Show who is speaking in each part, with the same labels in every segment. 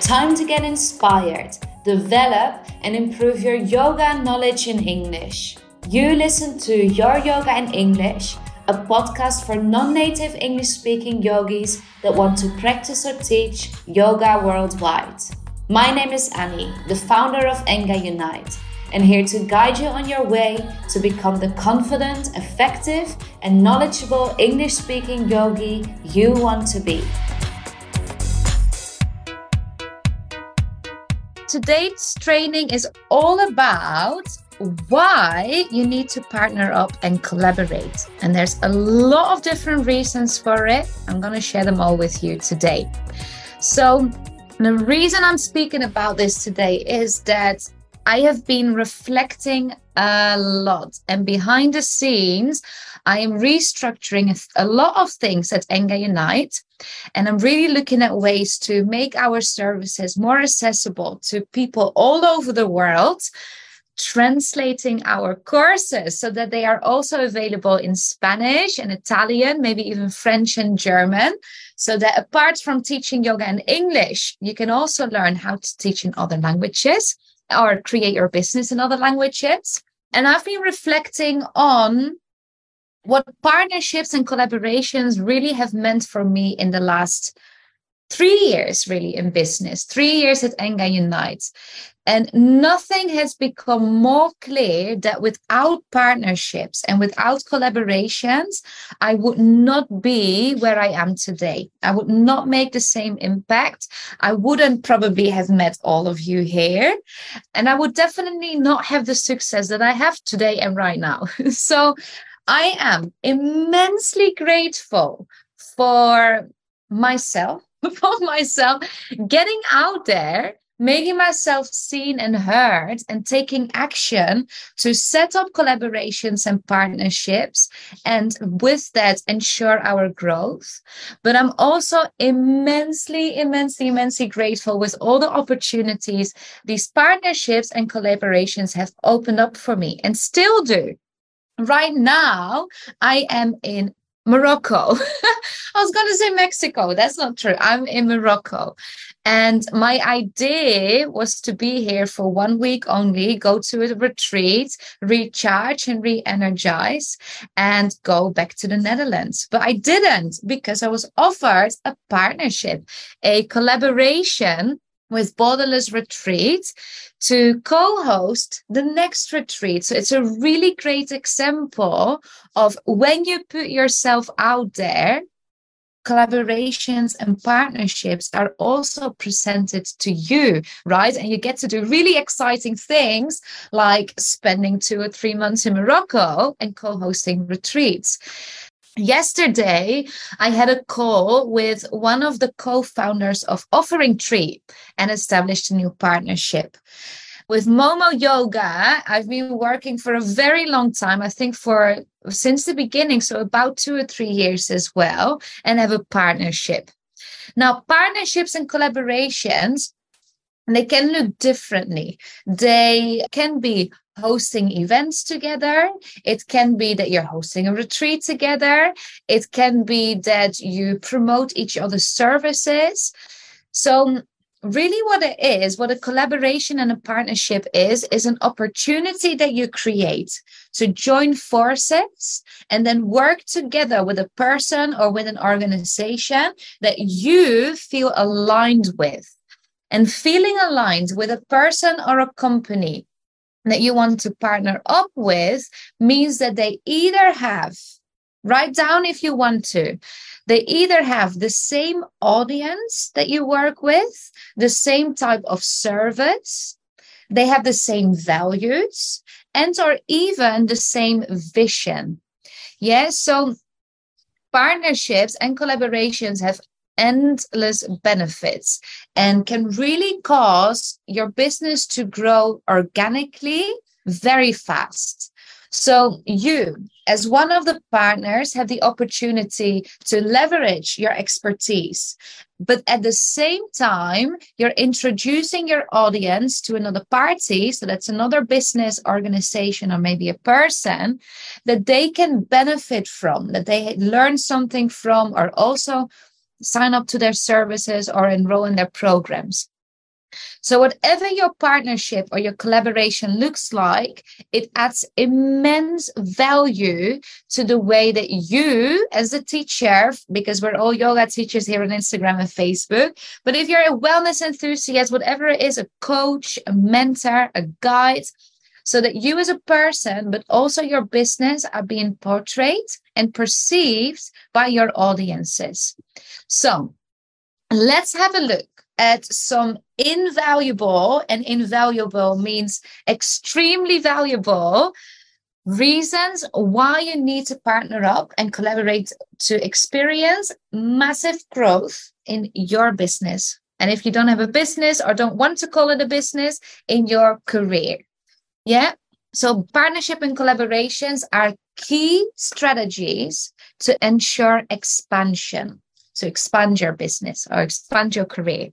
Speaker 1: Time to get inspired, develop, and improve your yoga knowledge in English. You listen to Your Yoga in English, a podcast for non native English speaking yogis that want to practice or teach yoga worldwide. My name is Annie, the founder of Enga Unite, and here to guide you on your way to become the confident, effective, and knowledgeable English speaking yogi you want to be. Today's training is all about why you need to partner up and collaborate. And there's a lot of different reasons for it. I'm going to share them all with you today. So, the reason I'm speaking about this today is that I have been reflecting a lot, and behind the scenes, I am restructuring a lot of things at Enga Unite. And I'm really looking at ways to make our services more accessible to people all over the world, translating our courses so that they are also available in Spanish and Italian, maybe even French and German. So that apart from teaching yoga and English, you can also learn how to teach in other languages or create your business in other languages. And I've been reflecting on what partnerships and collaborations really have meant for me in the last three years really in business three years at enga unite and nothing has become more clear that without partnerships and without collaborations i would not be where i am today. I would not make the same impact. I wouldn't probably have met all of you here. And i would definitely not have the success that i have today and right now. So I am immensely grateful for myself, for myself getting out there, making myself seen and heard, and taking action to set up collaborations and partnerships, and with that, ensure our growth. But I'm also immensely, immensely, immensely grateful with all the opportunities these partnerships and collaborations have opened up for me and still do right now I am in Morocco. I was going to say Mexico. That's not true. I'm in Morocco. And my idea was to be here for one week only, go to a retreat, recharge and re energize, and go back to the Netherlands. But I didn't because I was offered a partnership, a collaboration with Borderless Retreat to co host the next retreat. So it's a really great example of when you put yourself out there, collaborations and partnerships are also presented to you, right? And you get to do really exciting things like spending two or three months in Morocco and co hosting retreats. Yesterday, I had a call with one of the co founders of Offering Tree and established a new partnership. With Momo Yoga, I've been working for a very long time, I think for since the beginning, so about two or three years as well, and have a partnership. Now, partnerships and collaborations they can look differently. They can be hosting events together. It can be that you're hosting a retreat together. It can be that you promote each other's services. So, really, what it is, what a collaboration and a partnership is, is an opportunity that you create to join forces and then work together with a person or with an organization that you feel aligned with. And feeling aligned with a person or a company that you want to partner up with means that they either have, write down if you want to, they either have the same audience that you work with, the same type of service, they have the same values, and or even the same vision. Yes, so partnerships and collaborations have endless benefits and can really cause your business to grow organically very fast. So, you, as one of the partners, have the opportunity to leverage your expertise. But at the same time, you're introducing your audience to another party. So, that's another business organization or maybe a person that they can benefit from, that they learn something from, or also sign up to their services or enroll in their programs. So, whatever your partnership or your collaboration looks like, it adds immense value to the way that you, as a teacher, because we're all yoga teachers here on Instagram and Facebook, but if you're a wellness enthusiast, whatever it is, a coach, a mentor, a guide, so that you as a person, but also your business are being portrayed and perceived by your audiences. So, let's have a look at some invaluable, and invaluable means extremely valuable reasons why you need to partner up and collaborate to experience massive growth in your business. And if you don't have a business or don't want to call it a business, in your career. Yeah. So partnership and collaborations are key strategies to ensure expansion to expand your business or expand your career.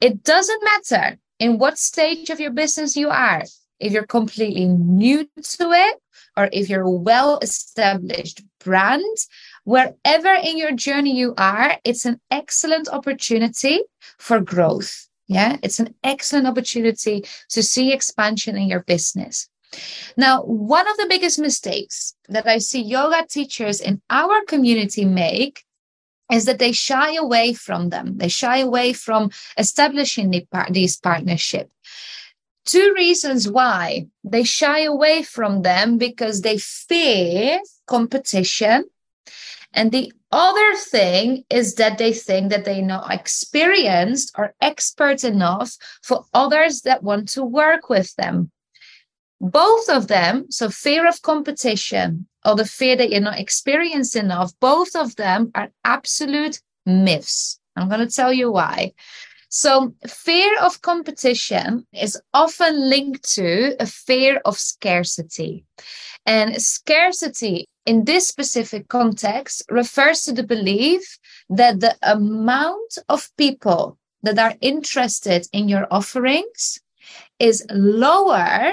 Speaker 1: It doesn't matter in what stage of your business you are, if you're completely new to it or if you're a well established brand, wherever in your journey you are, it's an excellent opportunity for growth. Yeah, it's an excellent opportunity to see expansion in your business. Now, one of the biggest mistakes that I see yoga teachers in our community make is that they shy away from them. They shy away from establishing the par- these partnership. Two reasons why they shy away from them because they fear competition. And the other thing is that they think that they're not experienced or expert enough for others that want to work with them. Both of them, so fear of competition or the fear that you're not experienced enough, both of them are absolute myths. I'm going to tell you why. So, fear of competition is often linked to a fear of scarcity. And scarcity in this specific context refers to the belief that the amount of people that are interested in your offerings is lower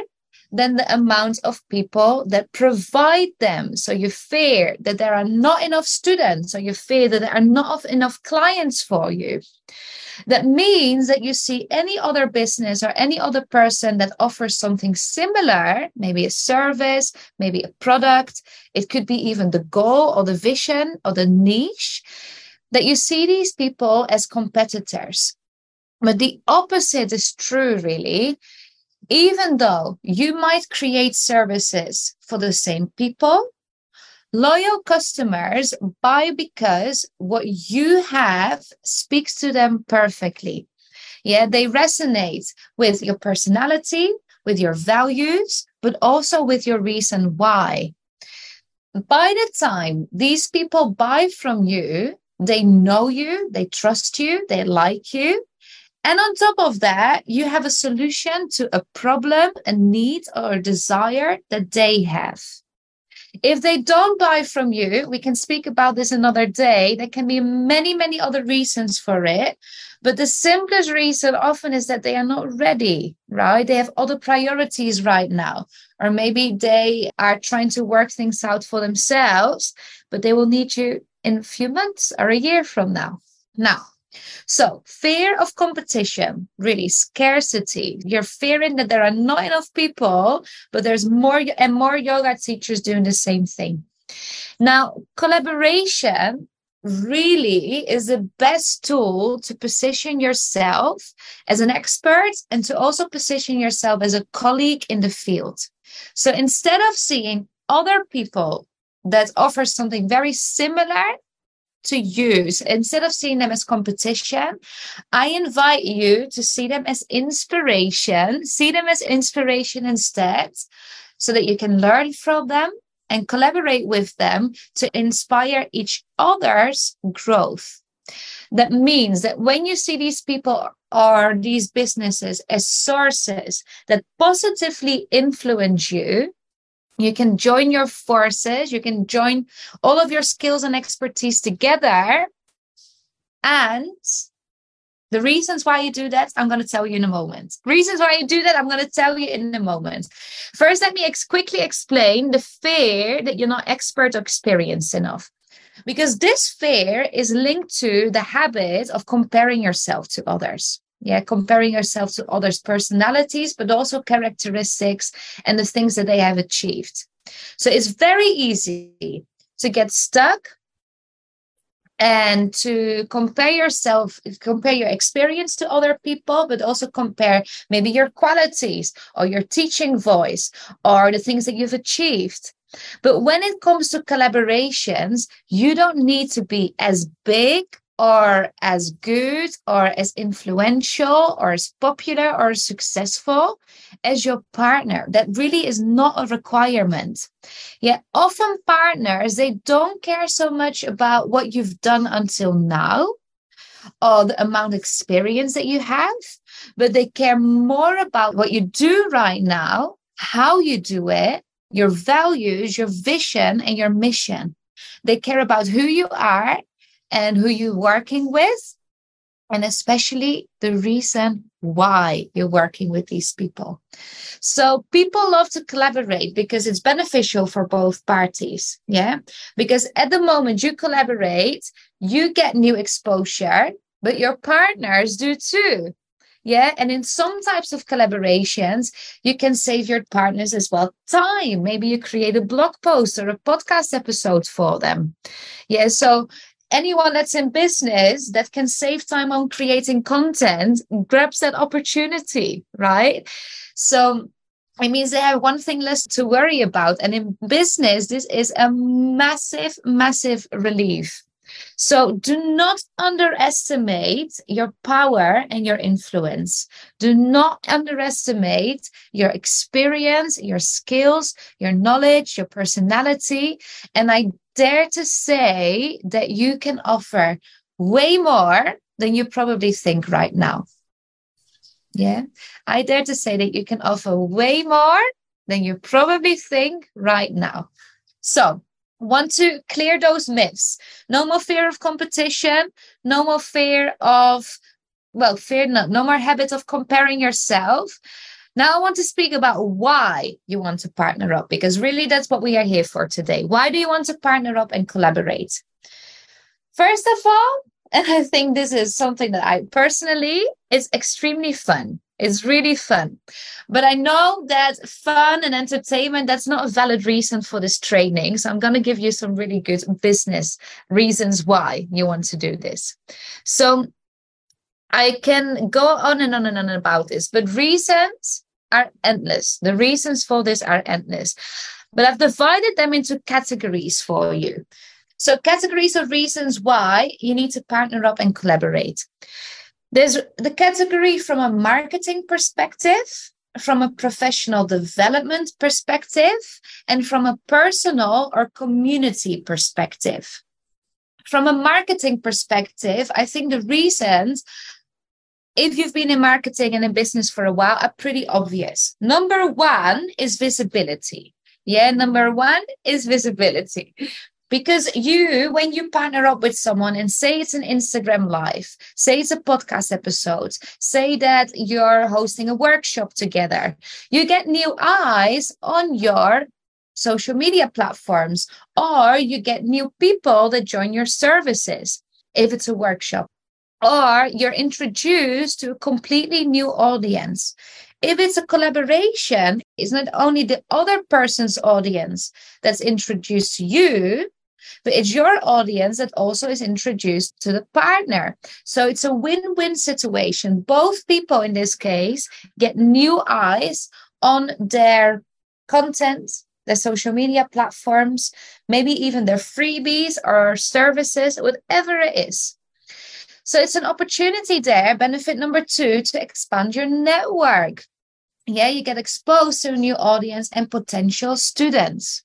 Speaker 1: than the amount of people that provide them. So you fear that there are not enough students, or you fear that there are not enough clients for you. That means that you see any other business or any other person that offers something similar, maybe a service, maybe a product, it could be even the goal or the vision or the niche, that you see these people as competitors. But the opposite is true, really even though you might create services for the same people, loyal customers buy because what you have speaks to them perfectly. Yeah, they resonate with your personality, with your values, but also with your reason why. By the time these people buy from you, they know you, they trust you, they like you, and on top of that, you have a solution to a problem, a need, or a desire that they have. If they don't buy from you, we can speak about this another day. There can be many, many other reasons for it. But the simplest reason often is that they are not ready, right? They have other priorities right now. Or maybe they are trying to work things out for themselves, but they will need you in a few months or a year from now. Now, so, fear of competition, really scarcity. You're fearing that there are not enough people, but there's more and more yoga teachers doing the same thing. Now, collaboration really is the best tool to position yourself as an expert and to also position yourself as a colleague in the field. So instead of seeing other people that offer something very similar to use instead of seeing them as competition i invite you to see them as inspiration see them as inspiration instead so that you can learn from them and collaborate with them to inspire each other's growth. That means that when you see these people or these businesses as sources that positively influence you You can join your forces, you can join all of your skills and expertise together. And the reasons why you do that, I'm going to tell you in a moment. Reasons why you do that, I'm going to tell you in a moment. First, let me ex- quickly explain the fear that you're not expert or experienced enough. Because this fear is linked to the habit of comparing yourself to others. Yeah, comparing yourself to others' personalities, but also characteristics and the things that they have achieved. So it's very easy to get stuck and to compare yourself, compare your experience to other people, but also compare maybe your qualities or your teaching voice or the things that you've achieved. But when it comes to collaborations, you don't need to be as big or as good or as influential or as popular or as successful as your partner. That really is not a requirement. Yet often partners, they don't care so much about what you've done until now or the amount of experience that you have, but they care more about what you do right now, how you do it, your values, your vision, and your mission. They care about who you are and who you're working with, and especially the reason why you're working with these people. So people love to collaborate because it's beneficial for both parties. Yeah. Because at the moment you collaborate, you get new exposure, but your partners do too. Yeah. And in some types of collaborations, you can save your partners as well time. Maybe you create a blog post or a podcast episode for them. Yeah. So anyone that's in business that can save time on creating content grabs that opportunity, right? So it means they have one thing less to worry about. And in business, this is a massive, massive relief. So do not underestimate your power and your influence. Do not underestimate your experience, your skills, your knowledge, your personality. And I dare to say that you can offer way more than you probably think right now. Yeah, I dare to say that you can offer way more than you probably think right now. So, want to clear those myths. No more fear of competition, no more fear of, well, fear, no, no more habit of comparing yourself. Now, I want to speak about why you want to partner up, because really that's what we are here for today. Why do you want to partner up and collaborate? First of all, and I think this is something that I personally is extremely fun. It's really fun. But I know that fun and entertainment, that's not a valid reason for this training. So I'm going to give you some really good business reasons why you want to do this. So I can go on and on and on about this, but reasons are endless. The reasons for this are endless. But I've divided them into categories for you. So, categories of reasons why you need to partner up and collaborate. There's the category from a marketing perspective, from a professional development perspective, and from a personal or community perspective. From a marketing perspective, I think the reasons if you've been in marketing and in business for a while, are pretty obvious. Number one is visibility. Yeah, number one is visibility. Because you, when you partner up with someone and say it's an Instagram live, say it's a podcast episode, say that you're hosting a workshop together, you get new eyes on your social media platforms, or you get new people that join your services if it's a workshop or you're introduced to a completely new audience. If it's a collaboration, it's not only the other person's audience that's introduced to you, but it's your audience that also is introduced to the partner. So it's a win win situation. Both people in this case get new eyes on their content, their social media platforms, maybe even their freebies or services, whatever it is. So it's an opportunity there. Benefit number two to expand your network. Yeah, you get exposed to a new audience and potential students.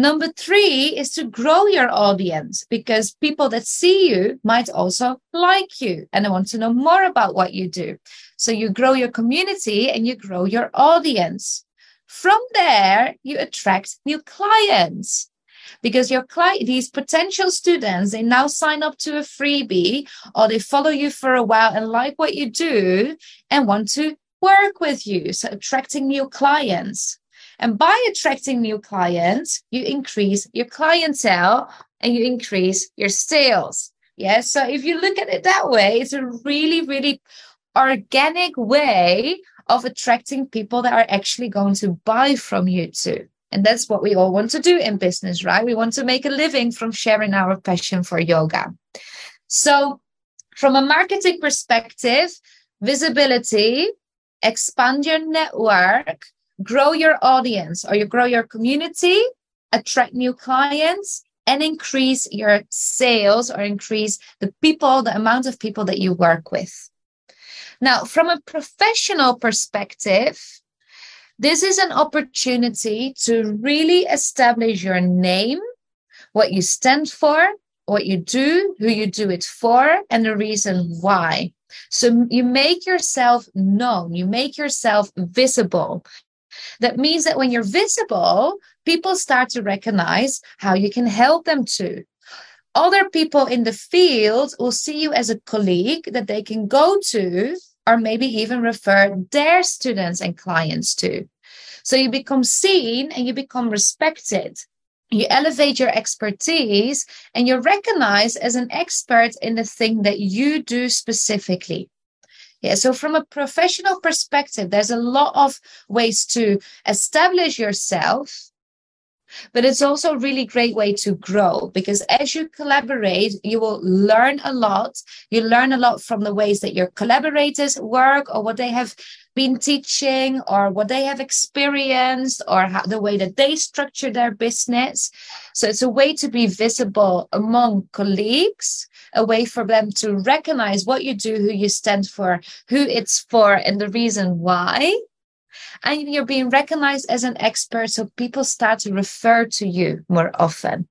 Speaker 1: Number three is to grow your audience because people that see you might also like you and want to know more about what you do. So you grow your community and you grow your audience. From there, you attract new clients because your client, these potential students, they now sign up to a freebie or they follow you for a while and like what you do and want to work with you. So attracting new clients. And by attracting new clients, you increase your clientele and you increase your sales. Yeah. So if you look at it that way, it's a really, really organic way of attracting people that are actually going to buy from you too. And that's what we all want to do in business, right? We want to make a living from sharing our passion for yoga. So, from a marketing perspective, visibility, expand your network, grow your audience or you grow your community, attract new clients, and increase your sales or increase the people, the amount of people that you work with. Now, from a professional perspective, this is an opportunity to really establish your name, what you stand for, what you do, who you do it for, and the reason why. So you make yourself known, you make yourself visible. That means that when you're visible, people start to recognize how you can help them too. Other people in the field will see you as a colleague that they can go to or maybe even refer their students and clients to. So you become seen and you become respected. You elevate your expertise and you're recognized as an expert in the thing that you do specifically. Yeah, so from a professional perspective, there's a lot of ways to establish yourself but it's also a really great way to grow because as you collaborate, you will learn a lot. You learn a lot from the ways that your collaborators work or what they have been teaching or what they have experienced or how, the way that they structure their business. So it's a way to be visible among colleagues, a way for them to recognize what you do, who you stand for, who it's for, and the reason why and you're being recognized as an expert. So people start to refer to you more often.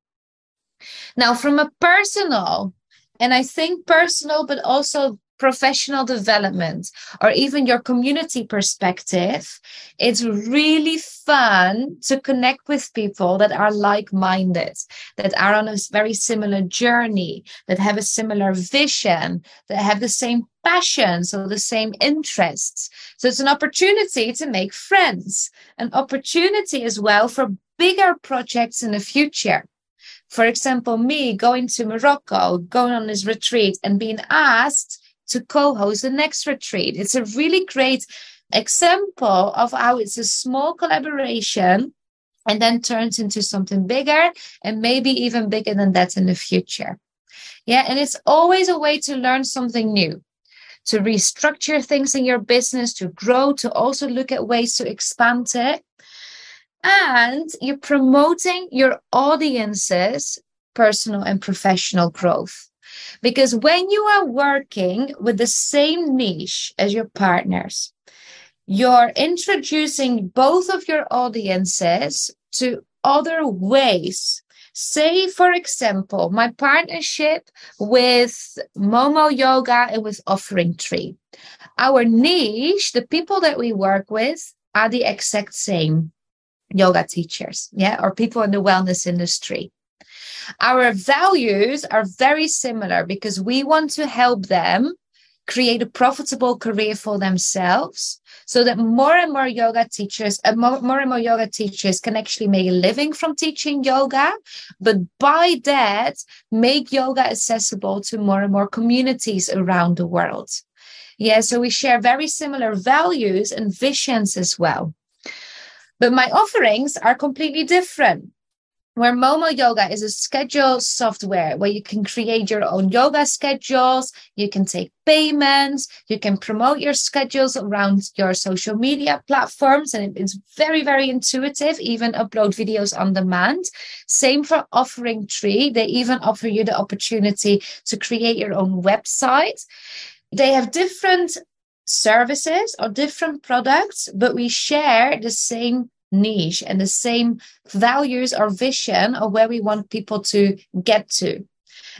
Speaker 1: Now, from a personal, and I think personal, but also professional development or even your community perspective, it's really fun to connect with people that are like minded, that are on a very similar journey, that have a similar vision, that have the same passions or the same interests. So it's an opportunity to make friends, an opportunity as well for bigger projects in the future. For example, me going to Morocco, going on this retreat and being asked to co-host the next retreat. It's a really great example of how it's a small collaboration and then turns into something bigger and maybe even bigger than that in the future. Yeah, and it's always a way to learn something new, to restructure things in your business, to grow, to also look at ways to expand it. And you're promoting your audience's personal and professional growth. Because when you are working with the same niche as your partners, you're introducing both of your audiences to other ways. Say, for example, my partnership with Momo Yoga and with Offering Tree. Our niche, the people that we work with, are the exact same yoga teachers, yeah, or people in the wellness industry. Our values are very similar because we want to help them create a profitable career for themselves so that more and more yoga teachers uh, more, more and more yoga teachers can actually make a living from teaching yoga but by that make yoga accessible to more and more communities around the world. Yeah so we share very similar values and visions as well. But my offerings are completely different where Momo Yoga is a schedule software where you can create your own yoga schedules, you can take payments, you can promote your schedules around your social media platforms, and it's very, very intuitive, even upload videos on demand. Same for Offering Tree, they even offer you the opportunity to create your own website. They have different services or different products, but we share the same niche and the same values or vision of where we want people to get to.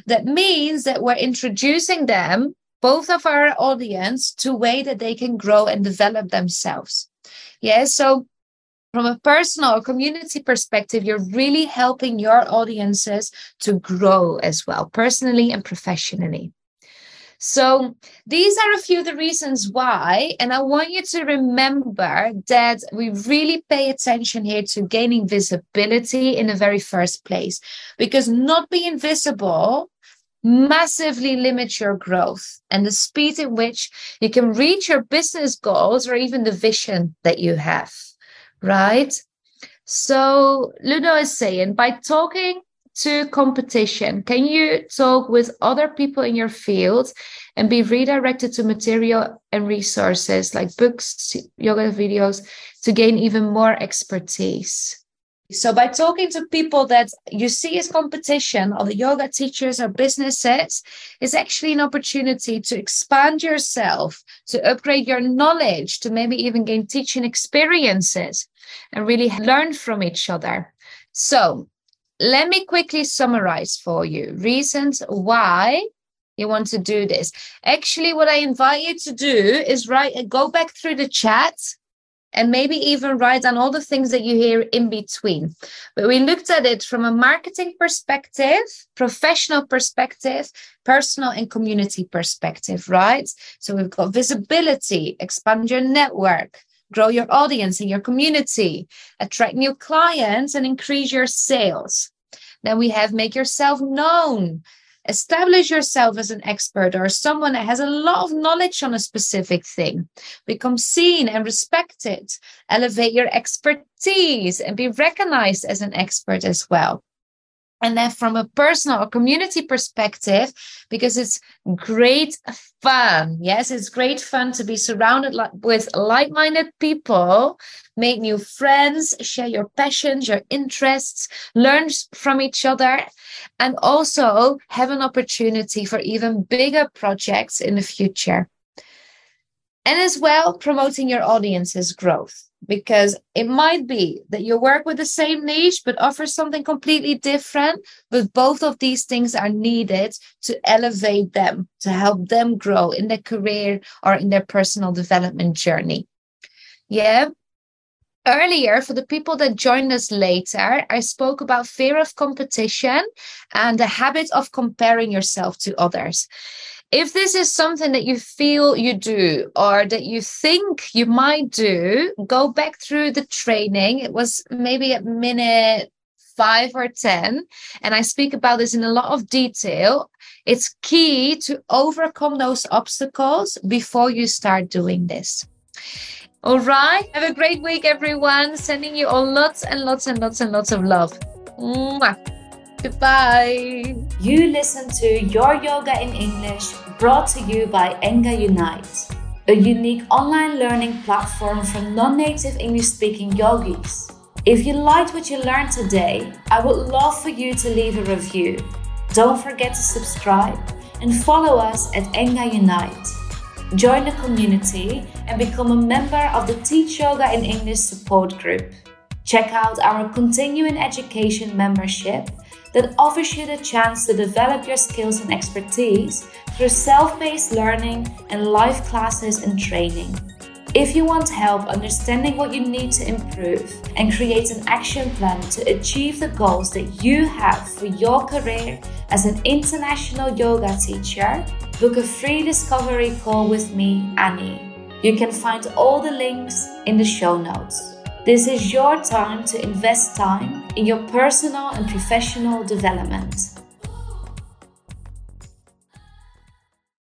Speaker 1: That means that we're introducing them, both of our audience, to a way that they can grow and develop themselves. Yeah. So from a personal or community perspective, you're really helping your audiences to grow as well, personally and professionally. So these are a few of the reasons why. And I want you to remember that we really pay attention here to gaining visibility in the very first place, because not being visible massively limits your growth and the speed in which you can reach your business goals or even the vision that you have, right? So Ludo is saying by talking to competition? Can you talk with other people in your field and be redirected to material and resources like books, yoga videos to gain even more expertise? So, by talking to people that you see as competition, or the yoga teachers or businesses, is actually an opportunity to expand yourself, to upgrade your knowledge, to maybe even gain teaching experiences and really learn from each other. So, let me quickly summarize for you reasons why you want to do this. Actually, what I invite you to do is write uh, go back through the chat and maybe even write down all the things that you hear in between. But we looked at it from a marketing perspective, professional perspective, personal and community perspective, right? So we've got visibility, expand your network, grow your audience and your community, attract new clients, and increase your sales. Then we have make yourself known, establish yourself as an expert or someone that has a lot of knowledge on a specific thing, become seen and respected, elevate your expertise, and be recognized as an expert as well. And then from a personal or community perspective, because it's great fun. Yes, it's great fun to be surrounded with like minded people, make new friends, share your passions, your interests, learn from each other, and also have an opportunity for even bigger projects in the future. And as well, promoting your audience's growth because it might be that you work with the same niche but offer something completely different but both of these things are needed to elevate them to help them grow in their career or in their personal development journey. Yeah. Earlier for the people that joined us later i spoke about fear of competition and the habit of comparing yourself to others if this is something that you feel you do or that you think you might do, go back through the training. It was maybe at minute five or 10, and I speak about this in a lot of detail. It's key to overcome those obstacles before you start doing this. All right. Have a great week, everyone. Sending you all lots and lots and lots and lots of love. Mwah. Goodbye.
Speaker 2: You listen to Your Yoga in English brought to you by Enga Unite, a unique online learning platform for non native English speaking yogis. If you liked what you learned today, I would love for you to leave a review. Don't forget to subscribe and follow us at Enga Unite. Join the community and become a member of the Teach Yoga in English support group. Check out our continuing education membership that offers you the chance to develop your skills and expertise through self paced learning and live classes and training. If you want help understanding what you need to improve and create an action plan to achieve the goals that you have for your career as an international yoga teacher, book a free discovery call with me, Annie. You can find all the links in the show notes. This is your time to invest time in your personal and professional development.